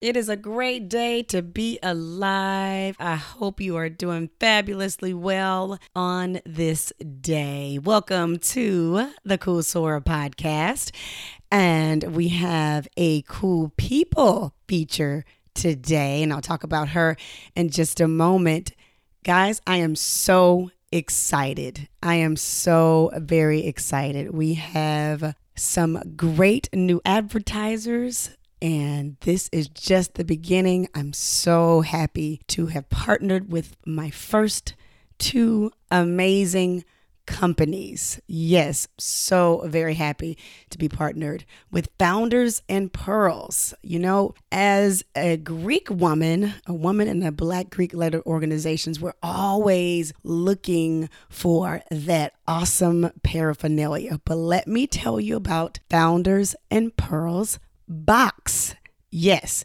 It is a great day to be alive. I hope you are doing fabulously well on this day. Welcome to the Cool Soror podcast. And we have a cool people feature today, and I'll talk about her in just a moment. Guys, I am so excited. I am so very excited. We have some great new advertisers and this is just the beginning. I'm so happy to have partnered with my first two amazing companies. Yes, so very happy to be partnered with Founders and Pearls. You know, as a Greek woman, a woman in the Black Greek letter organizations, we're always looking for that awesome paraphernalia. But let me tell you about Founders and Pearls box. Yes.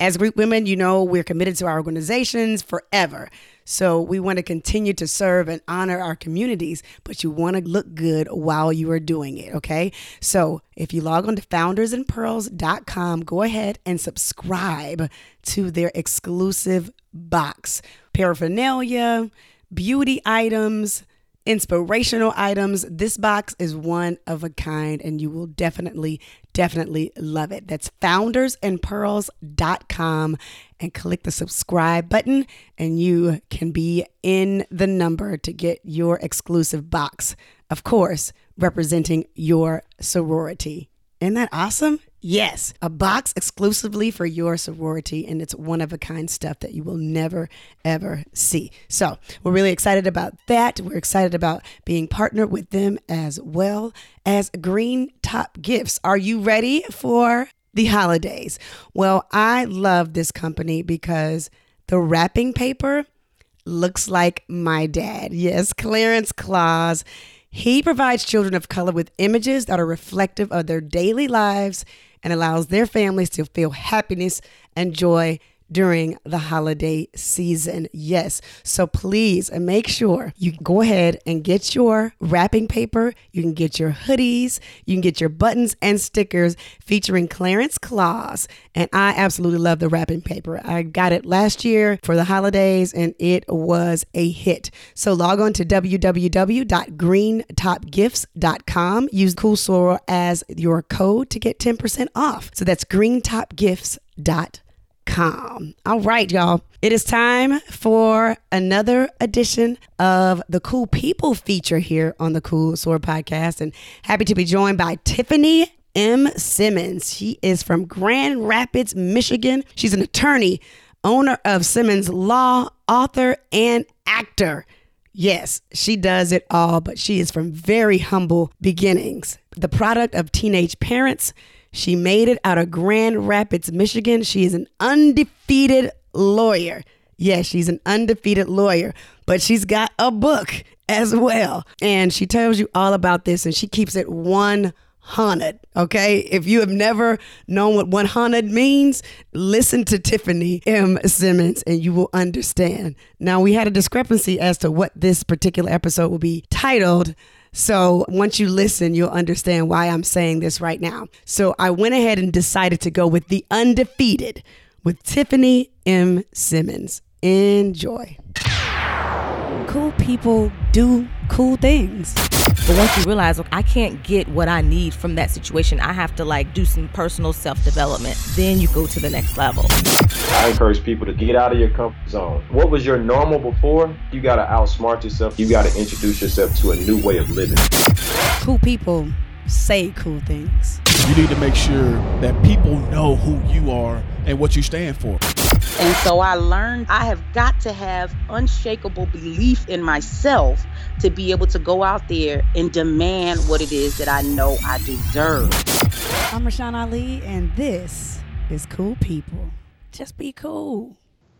As Greek women, you know, we're committed to our organizations forever. So we want to continue to serve and honor our communities, but you want to look good while you are doing it, okay? So if you log on to foundersandpearls.com, go ahead and subscribe to their exclusive box. Paraphernalia, beauty items, inspirational items. This box is one of a kind, and you will definitely, definitely love it. That's foundersandpearls.com and click the subscribe button, and you can be in the number to get your exclusive box. Of course, representing your sorority. Isn't that awesome? Yes, a box exclusively for your sorority, and it's one of a kind stuff that you will never, ever see. So, we're really excited about that. We're excited about being partnered with them as well as Green Top Gifts. Are you ready for the holidays? Well, I love this company because the wrapping paper looks like my dad. Yes, Clarence Claus. He provides children of color with images that are reflective of their daily lives and allows their families to feel happiness and joy during the holiday season. Yes. So please make sure you go ahead and get your wrapping paper. You can get your hoodies. You can get your buttons and stickers featuring Clarence Claus. And I absolutely love the wrapping paper. I got it last year for the holidays and it was a hit. So log on to www.greentopgifts.com. Use Cool Soror as your code to get 10% off. So that's greentopgifts.com com. All right, y'all. It is time for another edition of the Cool People feature here on the Cool Soror podcast. And happy to be joined by Tiffany M. Simmons. She is from Grand Rapids, Michigan. She's an attorney, owner of Simmons Law, author, and actor. Yes, she does it all, but she is from very humble beginnings. The product of teenage parents she made it out of Grand Rapids, Michigan. She is an undefeated lawyer. Yes, she's an undefeated lawyer, but she's got a book as well. And she tells you all about this and she keeps it 100. Okay. If you have never known what 100 means, listen to Tiffany M. Simmons and you will understand. Now, we had a discrepancy as to what this particular episode will be titled. So once you listen, you'll understand why I'm saying this right now. So I went ahead and decided to go with the undefeated with Tiffany M. Simmons. Enjoy. Cool people do cool things. But once you realize, I can't get what I need from that situation, I have to like do some personal self development. Then you go to the next level. I encourage people to get out of your comfort zone. What was your normal before? You got to outsmart yourself. You got to introduce yourself to a new way of living. Cool people say cool things. You need to make sure that people know who you are and what you stand for. And so I learned I have got to have unshakable belief in myself to be able to go out there and demand what it is that I know I deserve. I'm Rashawn Ali, and this is Cool People. Just be cool.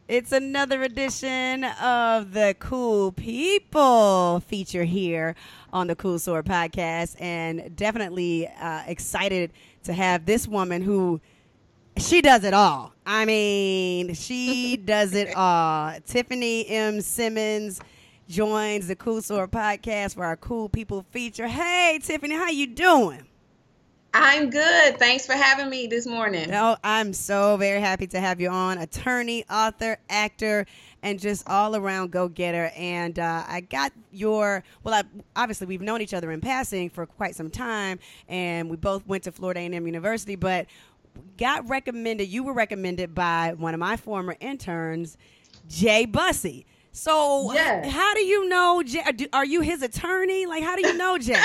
It's another edition of the Cool People feature here on the Cool Soror podcast, and definitely uh, excited to have this woman who she does it all. I mean, she does it all. Tiffany M. Simmons joins the Cool Soror podcast for our Cool People feature. Hey, Tiffany, how you doing? I'm good. Thanks for having me this morning. Oh, I'm so very happy to have you on. Attorney, author, actor, and just all around go getter. And uh, I got your, well, I, obviously we've known each other in passing for quite some time, and we both went to Florida A&M University, but got recommended, you were recommended by one of my former interns, Jay Bussey. So, Yes. how do you know Jay? Are you his attorney? Like, how do you know Jay?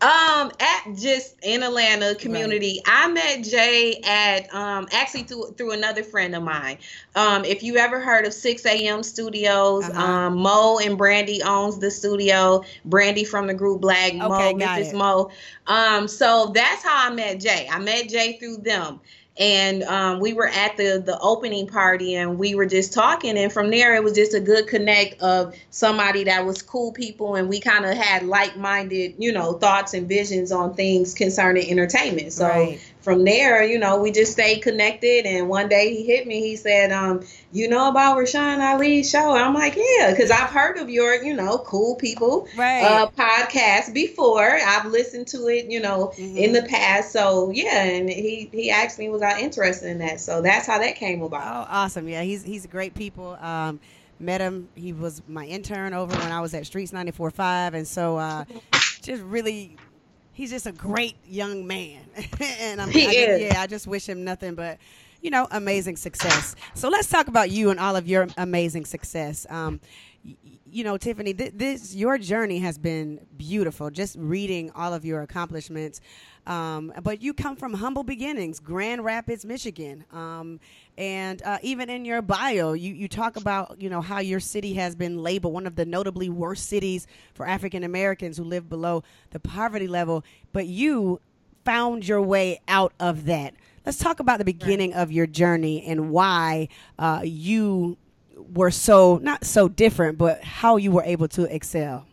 Um, at just in Atlanta community, I met Jay at um actually through through another friend of mine. Um, if you ever heard of 6 a.m. Studios, Uh-huh. um, Mo and Brandy owns the studio. Brandy from the group Blaque Mo, Okay, got Mrs. it. Mo. Um, so that's how I met Jay. I met Jay through them. And um, we were at the the opening party, and we were just talking. And from there, it was just a good connect of somebody that was cool people, and we kind of had like minded, you know, thoughts and visions on things concerning entertainment. So Right. From there, you know, we just stayed connected. And one day he hit me. He said, um, "You know about Rashawn Ali's show?" I'm like, "Yeah," because I've heard of your, you know, cool people Right. uh, podcast before. I've listened to it, you know, Mhm. in the past. So yeah, and he he asked me was I interested in that. So that's how that came about. Oh, awesome! Yeah, he's he's a great people. Um, met him. He was my intern over when I was at Streetz 94.5, and so uh, just really, he's just a great young man. and I'm, He I is. yeah, I just wish him nothing but. You know, amazing success. So let's talk about you and all of your amazing success. Um, you know, Tiffany, th- this your journey has been beautiful. Just reading all of your accomplishments, um, but you come from humble beginnings, Grand Rapids, Michigan, um, and uh, even in your bio, you you talk about you know how your city has been labeled one of the notably worst cities for African Americans who live below the poverty level. But you found your way out of that. Let's talk about the beginning of your journey and why uh, you were so not so different, but how you were able to excel.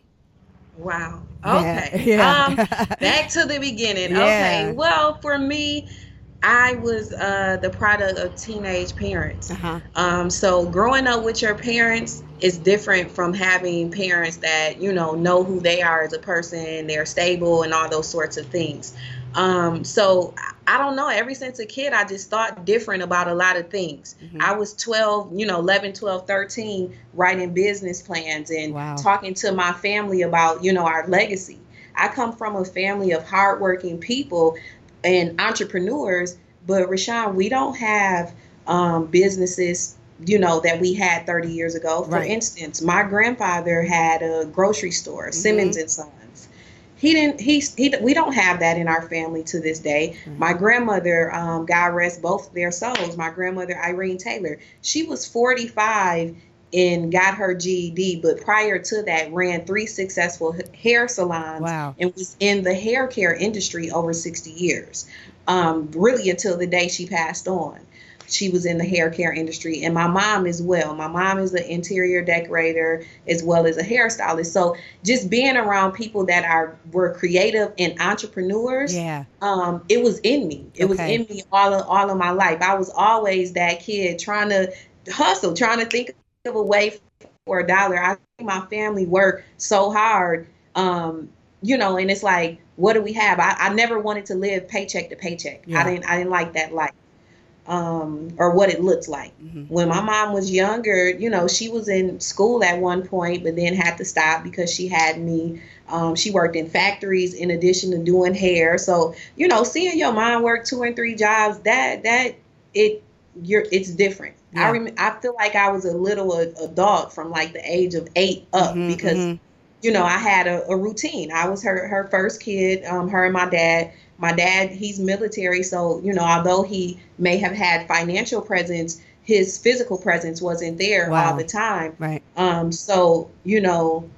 Wow. Yeah, Okay. yeah. Um, back to the beginning. Yeah. Okay. Well, for me, I was uh, the product of teenage parents. Uh-huh. Um, so growing up with your parents is different from having parents that you know know who they are as a person, they're stable, and all those sorts of things. Um, so I- don't know. Ever since a kid, I just thought different about a lot of things. Mhm. I was 12, you know, 11, 12, 13, writing business plans and Wow. talking to my family about, you know, our legacy. I come from a family of hardworking people and entrepreneurs, but Rashawn, we don't have um, businesses, you know, that we had 30 years ago. For Right. instance, my grandfather had a grocery store, Mm-hmm. Simmons and Sons. He didn't. He, he. We don't have that in our family to this day. My grandmother, um, God rest both their souls. My grandmother Irene Taylor. She was 45 and got her GED, but prior to that, ran three successful hair salons Wow. and was in the hair care industry over 60 years. Um, really until the day she passed on. She was in the hair care industry, and my mom as well. My mom is an interior decorator as well as a hairstylist. So just being around people that are were creative and entrepreneurs, Yeah. um, it was in me. It was in me all of all of my life. I was always that kid trying to hustle, trying to think of a way for a dollar. I think my family worked so hard, um, you know, and it's like, what do we have? I, I never wanted to live paycheck to paycheck. Yeah. I didn't I didn't like that life. Um, or what it looked like. Mhm. When my mom was younger, you know, she was in school at one point, but then had to stop because she had me. Um, she worked in factories in addition to doing hair. So, you know, seeing your mom work two and three jobs, that that it you're it's different. Yeah. I rem- I feel like I was a little a- adult from like the age of eight up Mhm, because mhm. you know I had a, a routine. I was her her first kid. Um, her and my dad. My dad, he's military, so you know, although he may have had financial presence, his physical presence wasn't there Wow. all the time. Right. Um, so you know,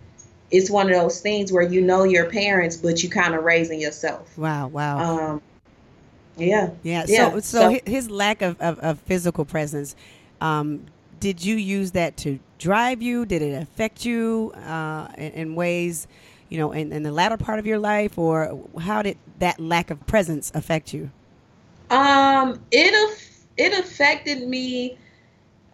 it's one of those things where you know your parents, but you kind of raising yourself. Wow. Wow. Um, yeah. Yeah. Yeah, So, so, so- his lack of, of, of physical presence, um, did you use that to drive you? Did it affect you uh, in, in ways, you know, in, in the latter part of your life, or how did that lack of presence affect you? Um, it it affected me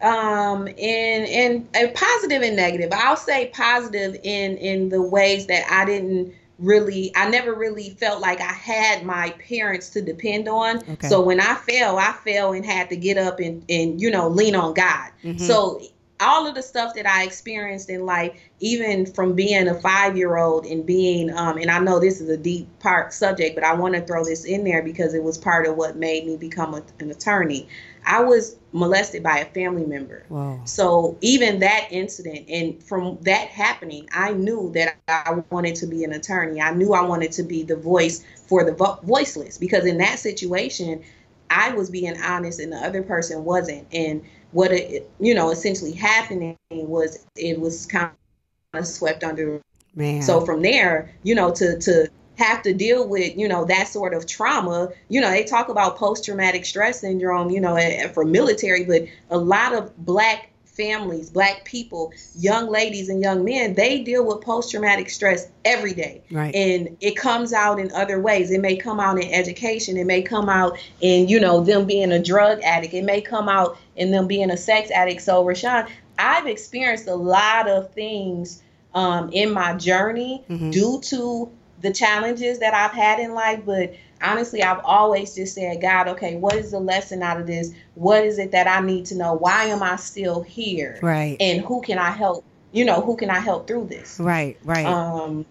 um in in a positive and negative. I'll say positive in in the ways that I didn't really I never really felt like I had my parents to depend on. Okay. So when I fell, I fell and had to get up and and you know lean on God. Mhm. So all of the stuff that I experienced in life, even from being a five year old and being, um, and I know this is a deep part subject, but I want to throw this in there because it was part of what made me become a, an attorney. I was molested by a family member. Whoa. So even that incident, and from that happening, I knew that I wanted to be an attorney. I knew I wanted to be the voice for the vo- voiceless because in that situation, I was being honest and the other person wasn't. And what it, you know, essentially happening was it was kind of swept under Man. so from there, you know, to to have to deal with, you know, that sort of trauma, you know, they talk about post traumatic stress syndrome, you know, eh, for military, but a lot of black families, black people, young ladies and young men, they deal with post traumatic stress every day. Right. And it comes out in other ways. It may come out in education, it may come out in, you know, them being a drug addict, it may come out in them being a sex addict. So Rashawn, I've experienced a lot of things um, in my journey Mhm. due to the challenges that I've had in life. But honestly, I've always just said, God, okay, what is the lesson out of this? What is it that I need to know? Why am I still here? right. And who can I help? You know, who can I help through this? right. Right. Um,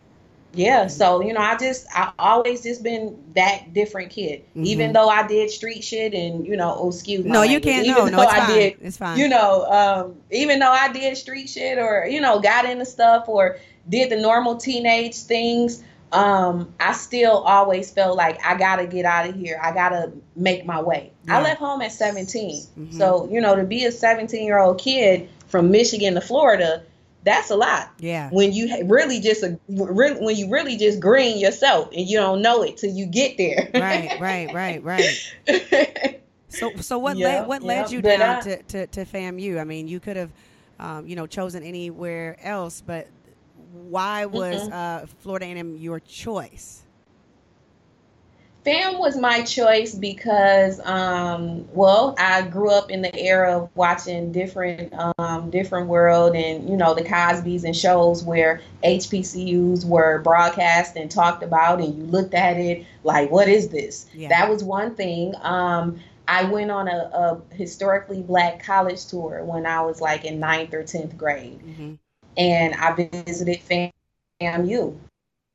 yeah, so you know, I just I always just been that different kid. Even Mhm. though I did street shit and you know, oh excuse me no, you language, can't. even No, no, though it's I fine. did it's fine. you know, um, even though I did street shit or, you know, got into stuff or did the normal teenage things, um, I still always felt like I gotta get out of here. I gotta make my way. Yeah. I left home at 17. Mhm. So, you know, to be a 17 year old kid from Michigan to Florida, that's a lot. yeah. When you really just, a, re- when you really just green yourself and you don't know it till you get there. right. Right. Right. Right. So, so what Yeah, led what yeah, led you but down I- to, to to FAMU? I mean, you could have, um, you know, chosen anywhere else, but why was uh, Florida A&M your choice? FAM was my choice because, um, well, I grew up in the era of watching different, um, different world, and you know the Cosby's and shows where HBCUs were broadcast and talked about, and you looked at it like, what is this? Yeah. That was one thing. Um, I went on a, a historically black college tour when I was like in ninth or tenth grade hmm and I visited FAMU.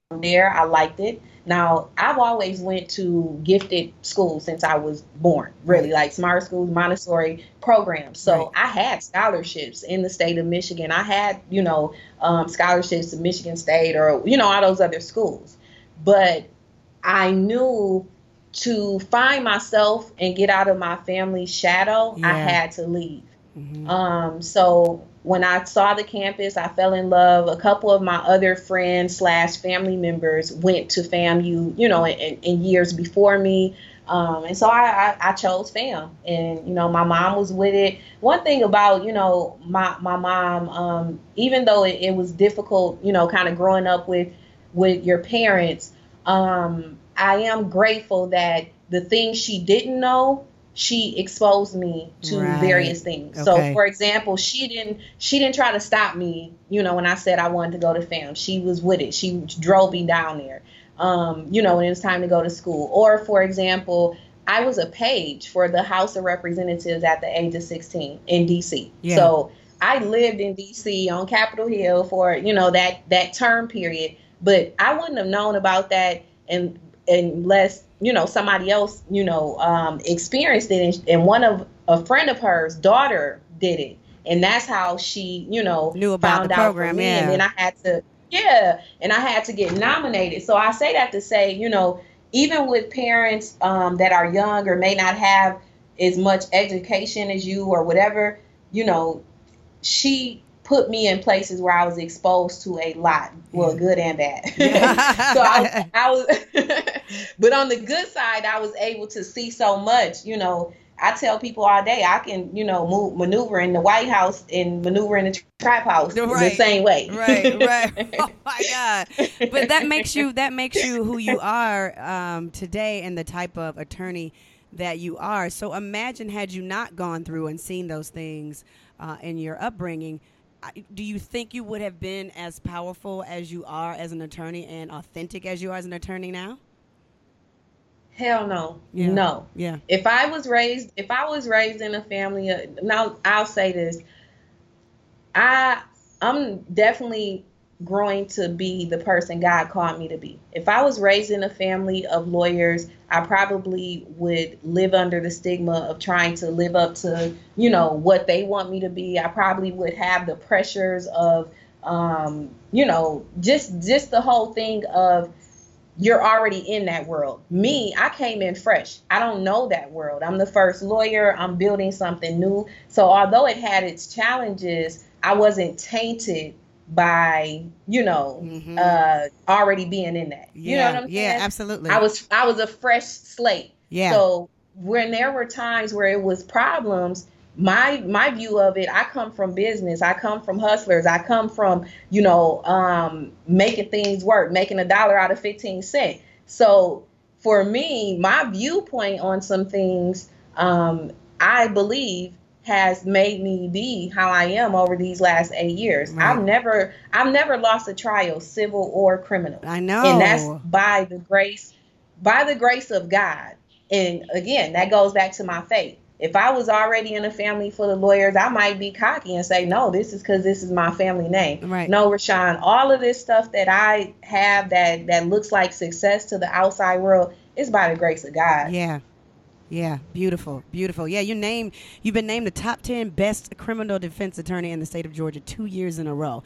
From there, I liked it. Now, I've always went to gifted schools since I was born, really, like smart schools, Montessori programs. So Right. I had scholarships in the state of Michigan. I had, you know, um, scholarships to Michigan State or, you know, all those other schools. But I knew to find myself and get out of my family's shadow, I had to leave. hmm Um, so when I saw the campus, I fell in love. A couple of my other friends slash family members went to FAMU, you know, in, in years before me. Um, and so I, I, I chose FAM and, you know, my mom was with it. One thing about, you know, my, my mom, um, even though it, it was difficult, you know, kind of growing up with, with your parents, um, I am grateful that the things she didn't know, she exposed me to Right. various things. Okay. So, for example, she didn't she didn't try to stop me. You know, when I said I wanted to go to FAM, she was with it. She drove me down there. Um, you know, when it was time to go to school. Or, for example, I was a page for the House of Representatives at the age of 16 in DC. Yeah. So I lived in DC on Capitol Hill for you know that that term period, but I wouldn't have known about that and unless you know somebody else you know um, experienced it, and, and one of a friend of hers daughter did it, and that's how she you know Knew about found the out program, yeah. and then I had to yeah, and I had to get nominated. So I say that to say you know even with parents um, that are young or may not have as much education as you or whatever, you know, she put me in places where I was exposed to a lot, well, good and bad. So I, I was, but on the good side, I was able to see so much. You know, I tell people all day I can, you know, move, maneuver in the White House and maneuver in the trap house the same way. right, right. Oh my God! But that makes you that makes you who you are um, today and the type of attorney that you are. So imagine had you not gone through and seen those things uh, in your upbringing, do you think you would have been as powerful as you are as an attorney and authentic as you are as an attorney now? Hell no. Yeah. No. Yeah. If I was raised, if I was raised in a family, uh, now I'll say this, I I'm definitely growing to be the person God called me to be. If I was raised in a family of lawyers, I probably would live under the stigma of trying to live up to, you know, what they want me to be. I probably would have the pressures of um, you know, just just the whole thing of you're already in that world. Me, I came in fresh. I don't know that world. I'm the first lawyer. I'm building something new. So although it had its challenges, I wasn't tainted by, you know, Mhm. uh already being in that. Yeah. You know what I'm saying yeah, absolutely. I was I was a fresh slate. Yeah. So when there were times where it was problems, my my view of it, I come from business. I come from hustlers. I come from, you know, um, making things work, making a dollar out of 15 cent. So for me, my viewpoint on some things, um, I believe has made me be how I am over these last eight years. Right. I've never I've never lost a trial, civil or criminal I know. and that's by the grace by the grace of god and again that goes back to my faith if i was already in a family full of lawyers i might be cocky and say no this is because this is my family name Right. no rashawn all of this stuff that i have that that looks like success to the outside world is by the grace of god Yeah. Yeah, beautiful, beautiful. Yeah, you named you've been named the top ten best criminal defense attorney in the state of Georgia two years in a row.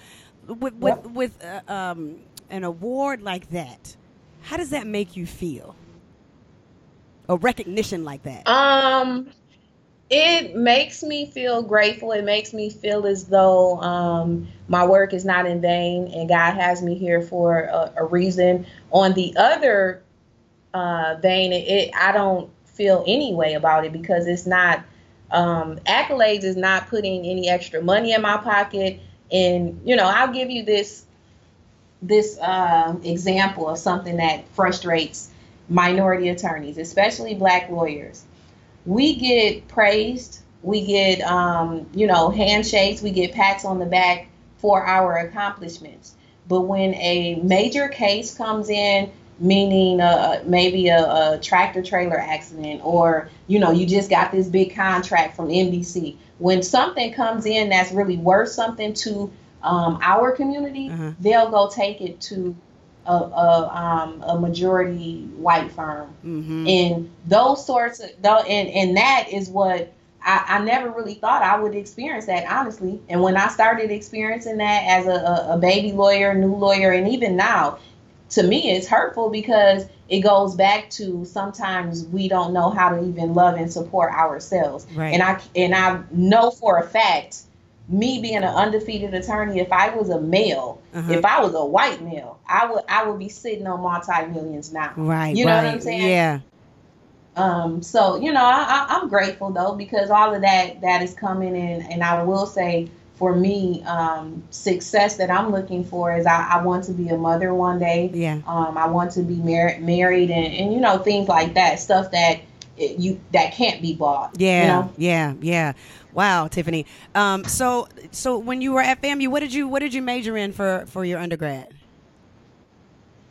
With with, Yep. with uh, um, an award like that, how does that make you feel? A recognition like that. Um, it makes me feel grateful. It makes me feel as though um, my work is not in vain and God has me here for a, a reason. On the other uh, vein, it, it I don't feel any way about it because it's not um, accolades is not putting any extra money in my pocket. And you know, I'll give you this this uh, example of something that frustrates minority attorneys, especially black lawyers. We get praised, we get um, you know handshakes, we get pats on the back for our accomplishments. But when a major case comes in, meaning uh, maybe a, a tractor trailer accident, or you know you just got this big contract from NBC, when something comes in that's really worth something to um, our community, Uh-huh. they'll go take it to a, a, um, a majority white firm. Hmm and those sorts of though and and that is what I, I never really thought I would experience that honestly. And when I started experiencing that as a, a, a baby lawyer new lawyer and even now to me it's hurtful because it goes back to sometimes we don't know how to even love and support ourselves Right. and I and I know for a fact me being an undefeated attorney if I was a male Uh-huh. if I was a white male I would I would be sitting on multi millions now Right. you know right. what I'm saying? Yeah. Um, so you know, I, I, I'm grateful though because all of that that is coming in, and I will say for me, um, success that I'm looking for is I, I want to be a mother one day. Yeah. Um, I want to be mar- married, and, and you know things like that, stuff that it, you that can't be bought. Yeah, You know? yeah, yeah. Wow, Tiffany. Um, so, so when you were at FAMU, what did you what did you major in for for your undergrad?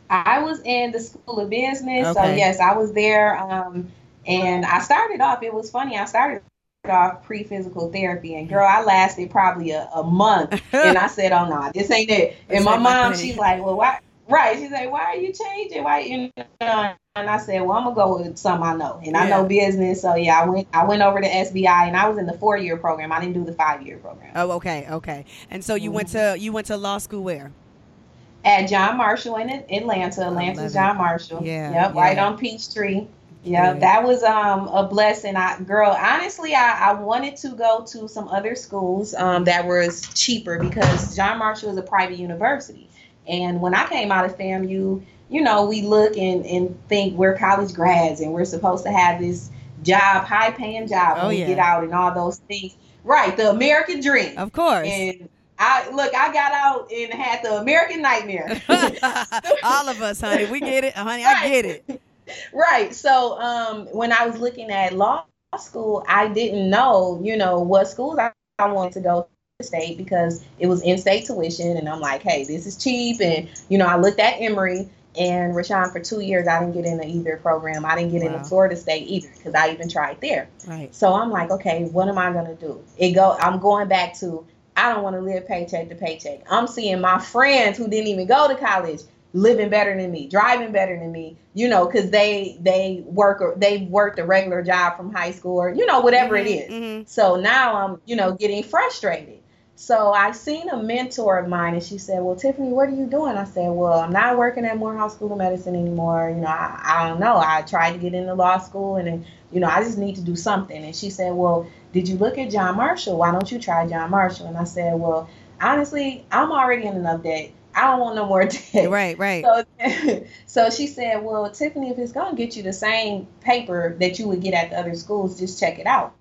I was in the School of Business, so yes, I was there. Um, and I started off. It was funny. I started off pre-physical therapy, and girl, I lasted probably a, a month. and I said, "Oh no, this ain't it." And my mom, she's like, "Well, why?" Right? She's like, "Why are you changing? Why?" You know? And I said, "Well, I'm gonna go with something I know, and I know business." So yeah, I went. I went over to SBI, and I was in the four-year program. I didn't do the five-year program. Oh, okay, okay. And so you went Mm-hmm. to you went to law school where? At John Marshall in Atlanta, Atlanta John Marshall. Yeah, Yep, right yeah. on Peachtree. Yeah. Yeah, that was um a blessing. I girl, honestly, I, I wanted to go to some other schools um that was cheaper because John Marshall is a private university. And when I came out of FAMU, you know, we look and, and think we're college grads and we're supposed to have this job, high paying job when Oh, we get out and all those things. Right, the American dream. Of course. And I look, I got out and had the American nightmare. All of us, honey. We get it, honey. I get it. Right. So um, when I was looking at law school, I didn't know, you know, what schools I, I wanted to go to State because it was in-state tuition, and I'm like, hey, this is cheap, and you know, I looked at Emory and Rashawn for two years. I didn't get into either program. I didn't get Wow. into Florida State either because I even tried there. Right. So I'm like, okay, what am I gonna do? It go. I'm going back to. I don't want to live paycheck to paycheck. I'm seeing my friends who didn't even go to college living better than me, driving better than me. You know, because they they work or they've worked a regular job from high school or you know whatever it is. Mhm. So now I'm, you know, getting frustrated. So I seen a mentor of mine and she said, Well, Tiffany, what are you doing? I said, Well, I'm not working at Morehouse School of Medicine anymore. You know, I, I don't know. I tried to get into law school and then, you know, I just need to do something. And she said, Well, did you look at John Marshall? Why don't you try John Marshall? And I said, Well, honestly, I'm already in enough debt. I don't want no more debt. Right, right. So, so she said, Well, Tiffany, if it's going to get you the same paper that you would get at the other schools, just check it out.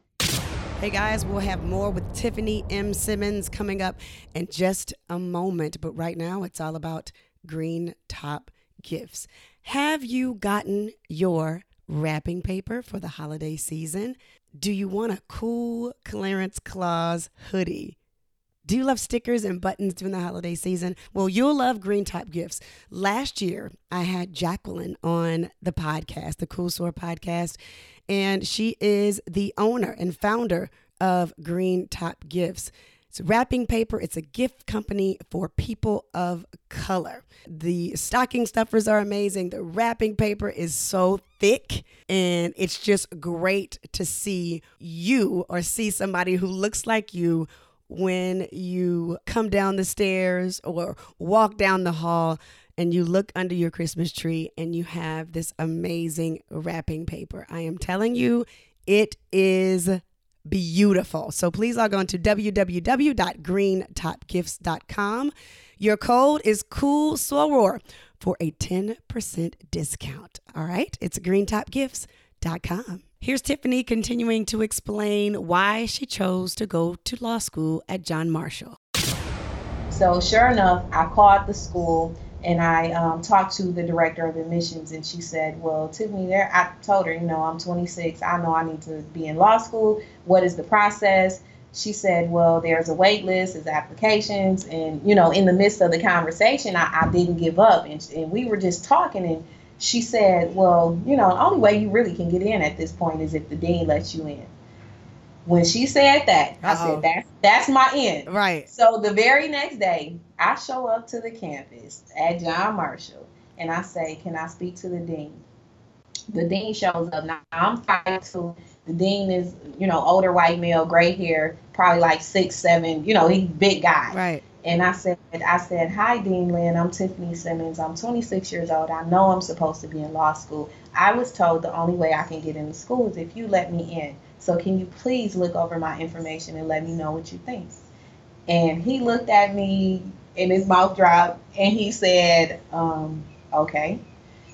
Hey guys, we'll have more with Tiffany M. Simmons coming up in just a moment. But right now, it's all about green top gifts. Have you gotten your wrapping paper for the holiday season? Do you want a cool Clarence Claus hoodie? Do you love stickers and buttons during the holiday season? Well, you'll love Green Top Gifts. Last year, I had Jacqueline on the podcast, the Cool Soror podcast, and she is the owner and founder of Green Top Gifts. It's wrapping paper. It's a gift company for people of color. The stocking stuffers are amazing. The wrapping paper is so thick, and it's just great to see you or see somebody who looks like you when you come down the stairs or walk down the hall and you look under your Christmas tree and you have this amazing wrapping paper. I am telling you, it is beautiful. So please log on to www.greentopgifts.com. Your code is cool soror for a 10% discount. All right? It's greentopgifts.com. Here's Tiffany continuing to explain why she chose to go to law school at John Marshall. So sure enough, I called the school and I um, talked to the director of admissions, and she said, "Well, Tiffany, there." I told her, you know, I'm 26. I know I need to be in law school. What is the process? She said, "Well, there's a wait list, there's applications, and you know, in the midst of the conversation, I, I didn't give up, and, and we were just talking, and she said, "Well, you know, the only way you really can get in at this point is if the dean lets you in." When she said that, I Uh-oh. said, "That's that's my end." Right. So the very next day, I show up to the campus at John Marshall and I say, Can I speak to the dean? The dean shows up. Now I'm five two. The dean is, you know, older white male, gray hair, probably like six, seven, you know, he's big guy. Right. And I said, I said, Hi, Dean Lynn. I'm Tiffany Simmons. I'm 26 years old. I know I'm supposed to be in law school. I was told the only way I can get into school is if you let me in. So can you please look over my information and let me know what you think? And he looked at me and his mouth dropped and he said, um, Okay,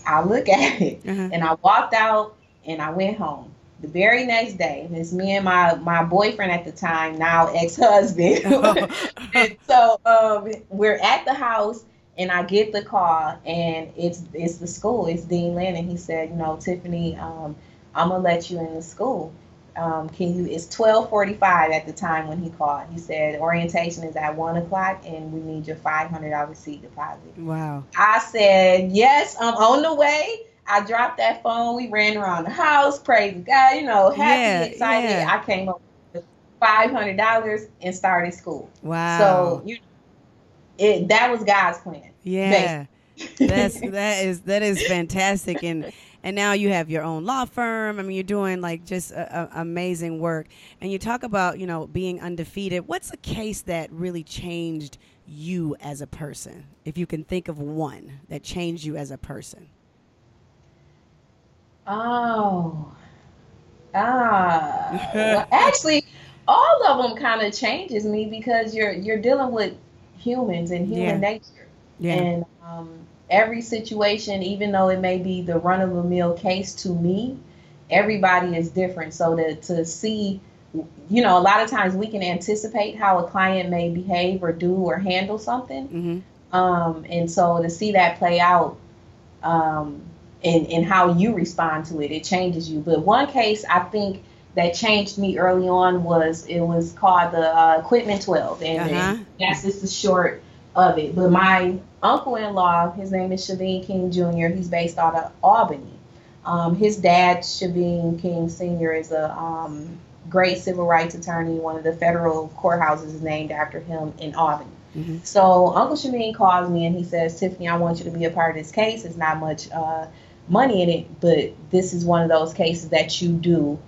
I'll look at it. Uh-huh. And I walked out and I went home. The very next day, it's me and my, my boyfriend at the time, now ex husband. and so um, we're at the house and I get the call and it's it's the school, it's Dean Lynn and he said, you know, Tiffany, um, I'm gonna let you in the school. Um, can you it's twelve forty five at the time when he called. He said orientation is at one o'clock and we need your five hundred dollar seat deposit. Wow. I said, Yes, I'm on the way. I dropped that phone. We ran around the house, praise God, you know, happy, Yeah, excited. yeah. I came up with five hundred dollars and started school. Wow. So you it that was God's plan. yeah. That's that is that is fantastic and and now you have your own law firm. I mean, you're doing like just a, a, amazing work. And you talk about you know being undefeated. What's a case that really changed you as a person? If you can think of one that changed you as a person. Oh. Ah. well, actually, all of them kind of changes me because you're you're dealing with humans and human Yeah. nature. Yeah. And um, every situation, even though it may be the run of the mill case to me, everybody is different. So to, to see, you know, a lot of times we can anticipate how a client may behave or do or handle something. hmm Um, and so to see that play out um, in, in how you respond to it, it changes you. But one case I think that changed me early on was it was called the uh, Quitman 12, and, Uh-huh. and that's just the short of it. But my uncle-in-law, his name is Chevene King Jr. He's based out of Albany. Um, his dad, Chevene King Sr., is a um, great civil rights attorney. One of the federal courthouses is named after him in Albany. Mhm. So Uncle Chevene calls me and he says, Tiffany, I want you to be a part of this case. It's not much uh, money in it, but this is one of those cases that you do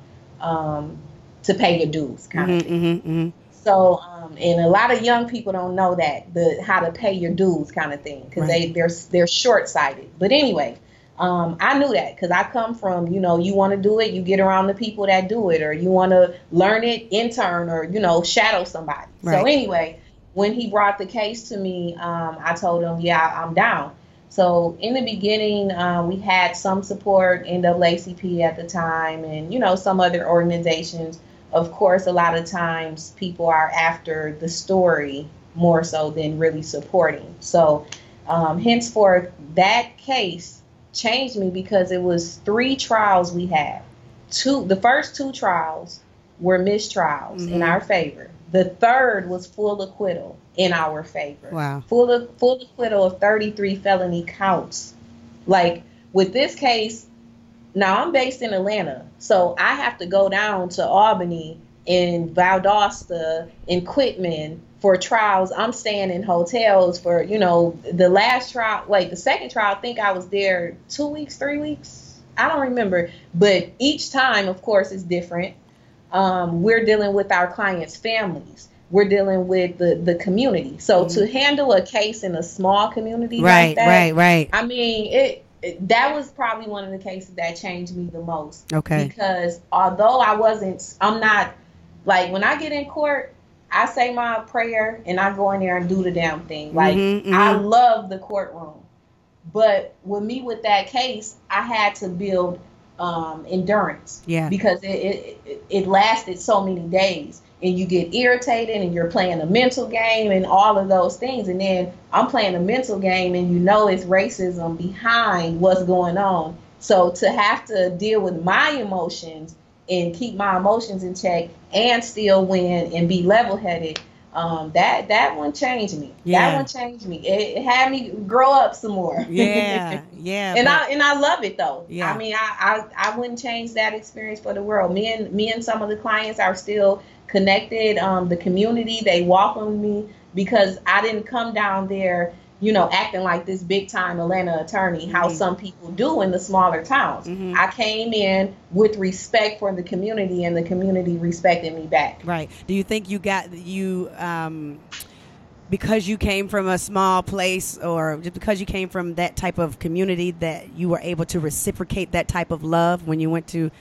um, to pay your dues, kind of Mhm, thing. mhm, mhm. So, um, and a lot of young people don't know that the how to pay your dues, kind of thing, because they they're they're short sighted. But anyway, um, I knew that because I come from you know you want to do it, you get around the people that do it, or you want to learn it, intern, or you know shadow somebody. So anyway, when he brought the case to me, um, I told him, yeah, I'm down. So in the beginning, uh, we had some support, in NAACP at the time, and you know some other organizations. Of course, a lot of times people are after the story more so than really supporting. So, um, henceforth, that case changed me because it was three trials we had. Two, the first two trials were mistrials in Mhm. our favor. The third was full acquittal in our favor Wow. full of, full acquittal of 33 felony counts. Like with this case, now I'm based in Atlanta, so I have to go down to Albany in Valdosta in Quitman for trials. I'm staying in hotels for you know the last trial. like the second trial, I think I was there two weeks, three weeks. I don't remember, but each time, of course, is different. Um, we're dealing with our clients' families. We're dealing with the the community. So to handle a case in a small community Mm-hmm. Right, like that, right, right. I mean, it, it that was probably one of the cases that changed me the most. Okay. Because although I wasn't, I'm not like when I get in court, I say my prayer and I go in there and do the damn thing. Like Mhm, I mhm. love the courtroom, but with me with that case, I had to build um, endurance Yeah. because it it- it lasted so many days and you get irritated and you're playing a mental game and all of those things and then I'm playing a mental game and you know it's racism behind what's going on so to have to deal with my emotions and keep my emotions in check and still win and be level-headed um, that that one changed me Yeah. that one changed me it, it had me grow up some more Yeah, yeah. and but- I and I love it though. Yeah. I mean, I, I I wouldn't change that experience for the world. Me and me and some of the clients are still connected. Um, the community they welcomed me because I didn't come down there, you know, acting like this big time Atlanta attorney. How Mhm. some people do in the smaller towns. Mhm. I came in with respect for the community, and the community respected me back. Right. Do you think you got you um because you came from a small place or just because you came from that type of community that you were able to reciprocate that type of love when you went to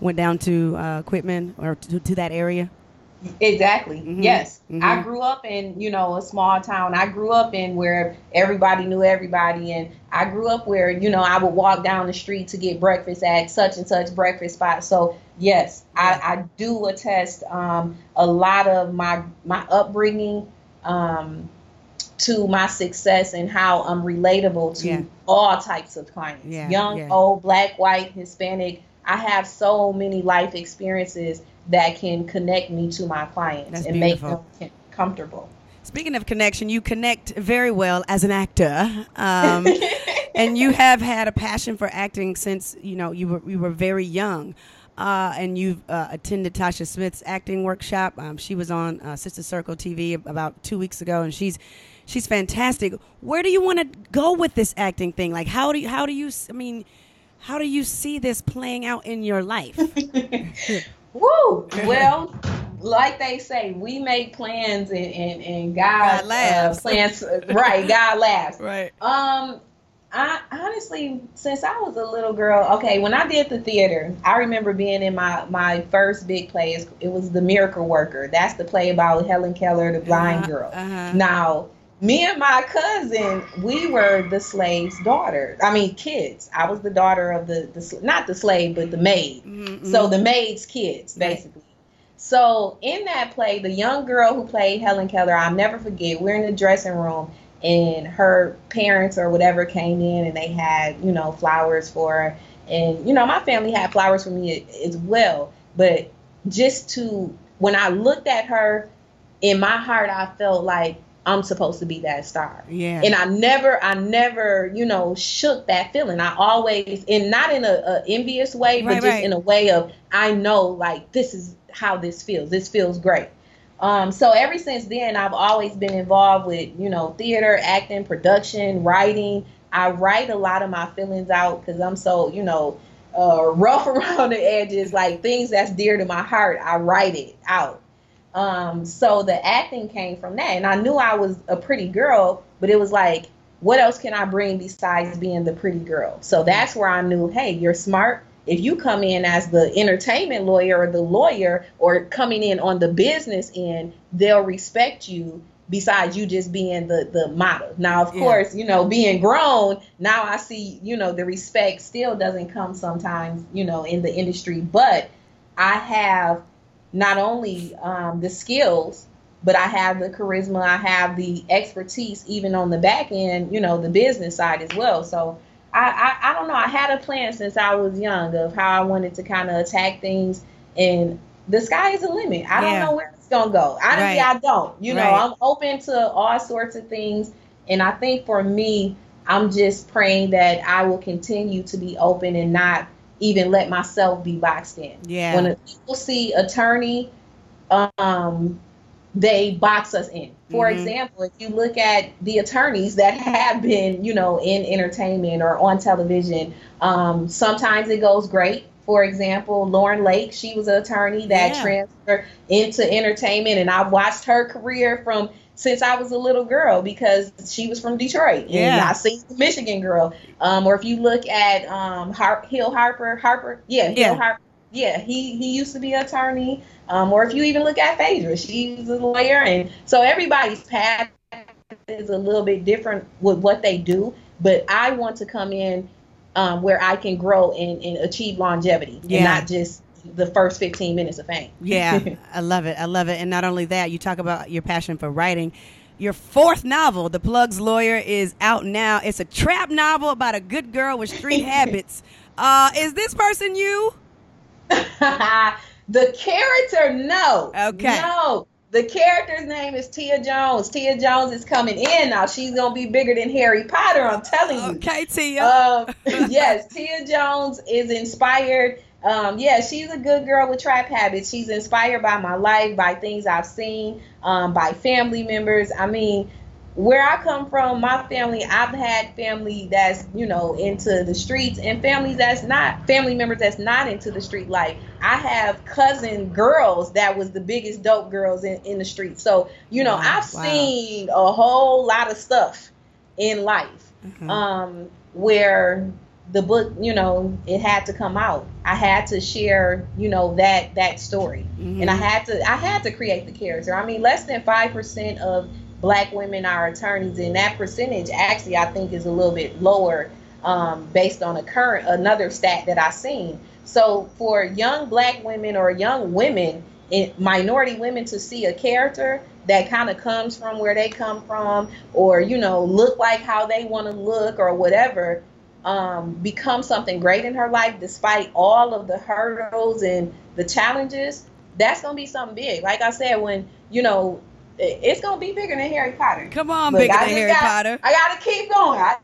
went down to uh Quitman or to, to that area? Exactly. Mhm. Yes. I Mhm. grew up in, you know, a small town. I grew up in where everybody knew everybody and I grew up where, you know, I would walk down the street to get breakfast at such and such breakfast spot. So yes, I, I do attest um, a lot of my my upbringing um, to my success and how I'm relatable to Yeah. all types of clients. Yeah, Young, yeah. old, black, white, Hispanic. I have so many life experiences that can connect me to my clients That's and beautiful. make them comfortable. Speaking of connection, you connect very well as an actor, um, and you have had a passion for acting since you know you were you were very young. Uh, and you've uh, attended Tasha Smith's acting workshop. Um, she was on uh, Sister Circle TV about two weeks ago, and she's she's fantastic. Where do you want to go with this acting thing? Like, how do you, how do you? I mean, how do you see this playing out in your life? Woo! Well, like they say, we make plans and and, and God, God laughs. Uh, plans right. God laughs. right. Um, I honestly, since I was a little girl, okay, when I did the theater, I remember being in my my first big play. It was The Miracle Worker. That's the play about Helen Keller, the blind Uh-huh, girl. uh-huh. Now, me and my cousin, we were the slave's daughter. I mean, kids. I was the daughter of the the not the slave, but the maid. Mhm, So the maid's kids, Right. basically. So in that play, the young girl who played Helen Keller, I'll never forget. We're in the dressing room, and her parents or whatever came in, and they had you know flowers for her, and you know my family had flowers for me as well. But just to when I looked at her, in my heart, I felt like I'm supposed to be that star. Yeah. And I never, I never, you know, shook that feeling. I always, and not in a, a envious way, but Right, just right. in a way of I know like this is how this feels. This feels great. Um, so ever since then, I've always been involved with, you know, theater, acting, production, writing. I write a lot of my feelings out because I'm so, you know, uh, rough around the edges, like things that's dear to my heart. I write it out. Um, so the acting came from that, and I knew I was a pretty girl, but it was like, what else can I bring besides being the pretty girl? So that's where I knew, hey, you're smart. If you come in as the entertainment lawyer or the lawyer, or coming in on the business end, they'll respect you. Besides you just being the the model. Now, of Yeah. course, you know, being grown, now I see, you know, the respect still doesn't come sometimes, you know, in the industry, but I have not only um, the skills, but I have the charisma, I have the expertise, even on the back end, you know, the business side as well. So I, I, I don't know. I had a plan since I was young of how I wanted to kind of attack things, and the sky is the limit. I don't know where it's gonna go. Honestly, Right. I don't. You know, Right. I'm open to all sorts of things, and I think for me, I'm just praying that I will continue to be open and not even let myself be boxed in. Yeah. When people see attorney, um, they box us in. For Mhm. example, if you look at the attorneys that have been, you know, in entertainment or on television, um, sometimes it goes great. For example, Lauren Lake, she was an attorney that Yeah. transferred into entertainment, and I've watched her career from since I was a little girl because she was from Detroit. Yeah. I seen the Michigan girl. Um, or if you look at um, Har- Hill Harper, Harper, yeah, Hill Yeah. Harper, yeah, he he used to be an attorney. Um, or if you even look at Phaedra, she's a lawyer, and so everybody's path is a little bit different with what they do. But I want to come in um, where I can grow and, and achieve longevity, Yeah. and not just the first 15 minutes of fame. Yeah, I love it. I love it. And not only that, you talk about your passion for writing. Your fourth novel, The Plug's Lawyer, is out now. It's a trap novel about a good girl with street habits. Uh, is this person you? the character, no. Okay. No. The character's name is Tia Jones. Tia Jones is coming in now. She's gonna be bigger than Harry Potter. I'm telling you. Okay, Tia. Um, yes, Tia Jones is inspired. Um, yeah, she's a good girl with trap habits. She's inspired by my life, by things I've seen, um, by family members. I mean, where I come from, my family, I've had family that's, you know, into the streets and families that's not, family members that's not into the street life. I have cousin girls that was the biggest dope girls in, in the street. So, you know, Wow, I've wow. seen a whole lot of stuff in life Mhm. um, where the book, you know, it had to come out. I had to share, you know, that that story, Mhm. and I had to I had to create the character. I mean, less than five percent of Black women are attorneys, and that percentage actually I think is a little bit lower um, based on a current another stat that I've seen. So for young Black women or young women, in, minority women to see a character that kind of comes from where they come from or you know look like how they want to look or whatever um, become something great in her life despite all of the hurdles and the challenges that's gonna be something big like i said when you know it's gonna be bigger than harry potter Come on, Look, bigger I than Harry got- Potter. i gotta keep going I,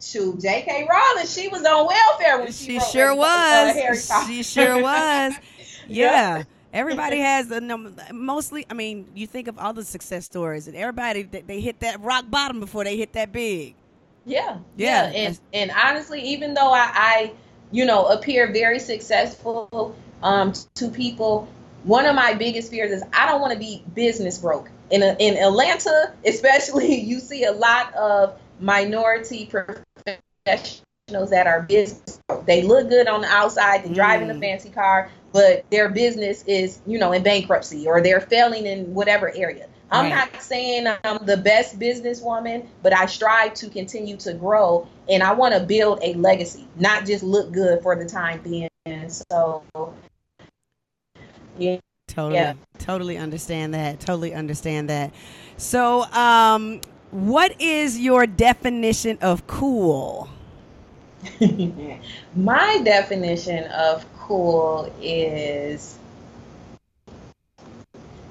shoot jk rowling she was on welfare when she, She wrote, sure uh, was. Harry Potter. She sure was. Yeah. Yeah. Everybody has a num- mostly. I mean, you think of all the success stories, and everybody they, they hit that rock bottom before they hit that big. Yeah, Yeah, yeah, and and honestly, even though I, I, you know, appear very successful um, to people, one of my biggest fears is I don't want to be business broke. In a, in Atlanta, especially, you see a lot of minority professionals that are business. broke. They look good on the outside, they drive in a Mm. fancy car, but their business is, you know, in bankruptcy or they're failing in whatever area. I'm Right. not saying I'm the best businesswoman, but I strive to continue to grow and I want to build a legacy, not just look good for the time being. So, yeah. Totally, Yeah. totally understand that. Totally understand that. So, um, what is your definition of cool? My definition of cool is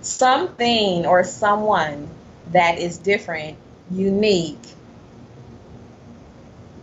something or someone that is different, unique,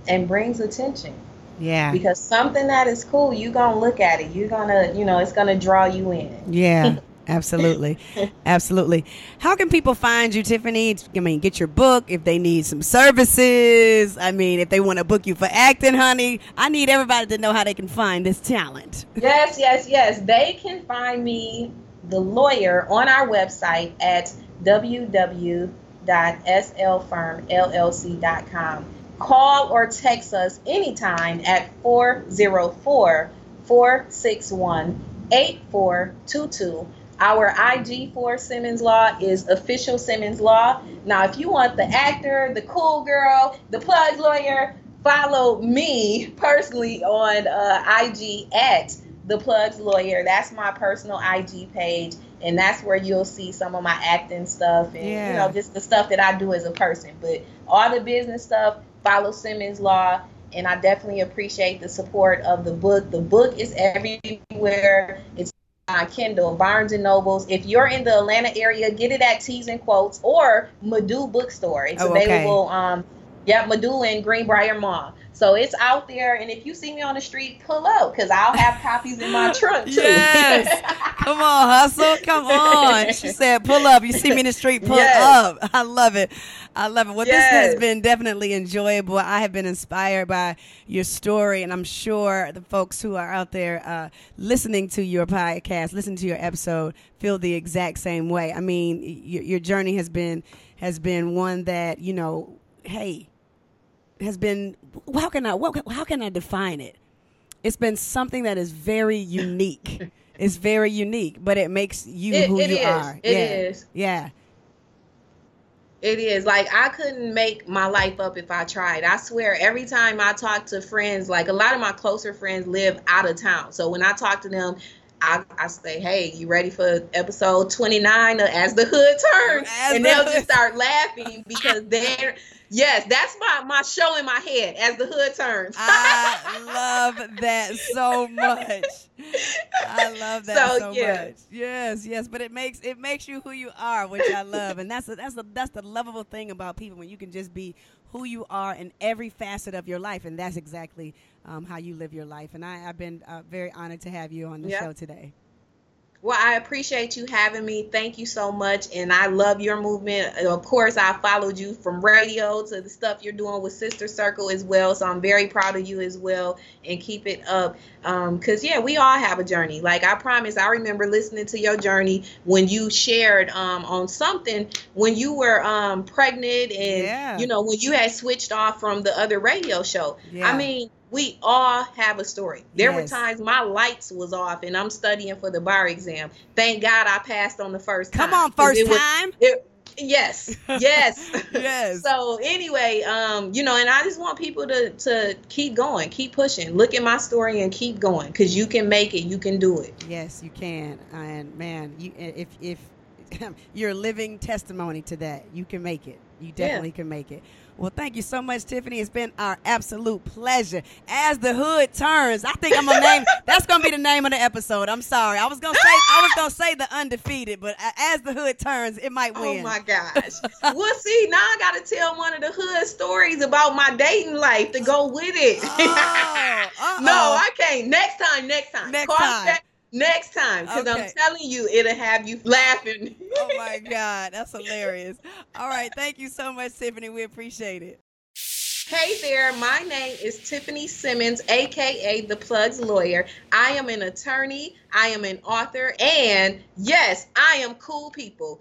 and brings attention. Yeah. Because something that is cool, you're going to look at it. You're going to, you know, it's going to draw you in. Yeah. Absolutely. Absolutely. How can people find you, Tiffany? I mean, get your book if they need some services. I mean, if they want to book you for acting, honey. I need everybody to know how they can find this talent. Yes, yes, yes. They can find me, the lawyer, on our website at www.slfirmllc.com. Call or text us anytime at 404 461 8422 our IG for Simmons Law is official Simmons Law. Now, if you want the actor, the cool girl, the plug lawyer, follow me personally on uh, IG at the plugs lawyer. That's my personal IG page, and that's where you'll see some of my acting stuff and Yeah. you know just the stuff that I do as a person. But all the business stuff, follow Simmons Law. And I definitely appreciate the support of the book. The book is everywhere. It's on Kindle, Barnes and Nobles. If you're in the Atlanta area, get it at Tees and Quotes or Medu Bookstore. It's Oh, okay. available. Um, yeah, Medu in Greenbriar Mall. So it's out there, and if you see me on the street, pull up because I'll have copies in my trunk too. Yes. Come on, hustle. Come on. She said, pull up. You see me in the street, pull Yes. up. I love it. I love it. Well, this has been definitely enjoyable. I have been inspired by your story, and I'm sure the folks who are out there uh, listening to your podcast, listening to your episode, feel the exact same way. I mean, y- your, your journey has been has been one that you know, hey, has been. How can I? What, how can I define it? it's been something that is very unique. it's very unique, but it makes you It- who it you is. are. It yeah. is. Yeah. It is like I couldn't make my life up if I tried. I swear, every time I talk to friends, like a lot of my closer friends live out of town. So when I talk to them, I, I say, "Hey, you ready for episode 29 of As the Hood Turns?" As and the they'll Hood- just start laughing because they're yes, that's my my show in my head. As the Hood Turns. I love that so much. I love that so, So, yeah. much. Yes, yes, but it makes it makes you who you are, which I love, and that's the, that's the that's the lovable thing about people when you can just be who you are in every facet of your life, and that's exactly um, how you live your life. And I, I've been uh, very honored to have you on the Yeah. show today. Well, I appreciate you having me. Thank you so much. And I love your movement. Of course, I followed you from radio to the stuff you're doing with Sister Circle as well. So I'm very proud of you as well. And keep it up. Because, yeah, we all have a journey. Like I promise, I remember listening to your journey when you shared um, on something when you were um, pregnant and, Yeah. you know, when you had switched off from the other radio show. Yeah. I mean, we all have a story. There were times my lights was off and I'm studying for the bar exam. Thank God I passed on the first time. Come on, 'Cause first it was- time. it- yes, yes, Yes. So anyway, um, you know, and I just want people to to keep going, keep pushing. Look at my story and keep going, cause you can make it. You can do it. Yes, you can. And man, you if if you're a living testimony to that, you can make it. You definitely can make it. Well, thank you so much, Tiffany. It's been our absolute pleasure. As the hood turns, I think I'm gonna name. That's gonna be the name of the episode. I'm sorry. I was gonna say I was gonna say the undefeated, but as the hood turns, it might oh win. Oh my gosh. well, see, now I got to tell one of the hood stories about my dating life to go with it. Oh, no, I can't. Next time, next time. Next Call time. back Next time, because Okay. I'm telling you, it'll have you laughing. Oh my God, that's hilarious. All right, thank you so much, Tiffany. We appreciate it. Hey there, my name is Tiffany Simmons, aka The Plugs Lawyer. I am an attorney, I am an author, and yes, I am cool people.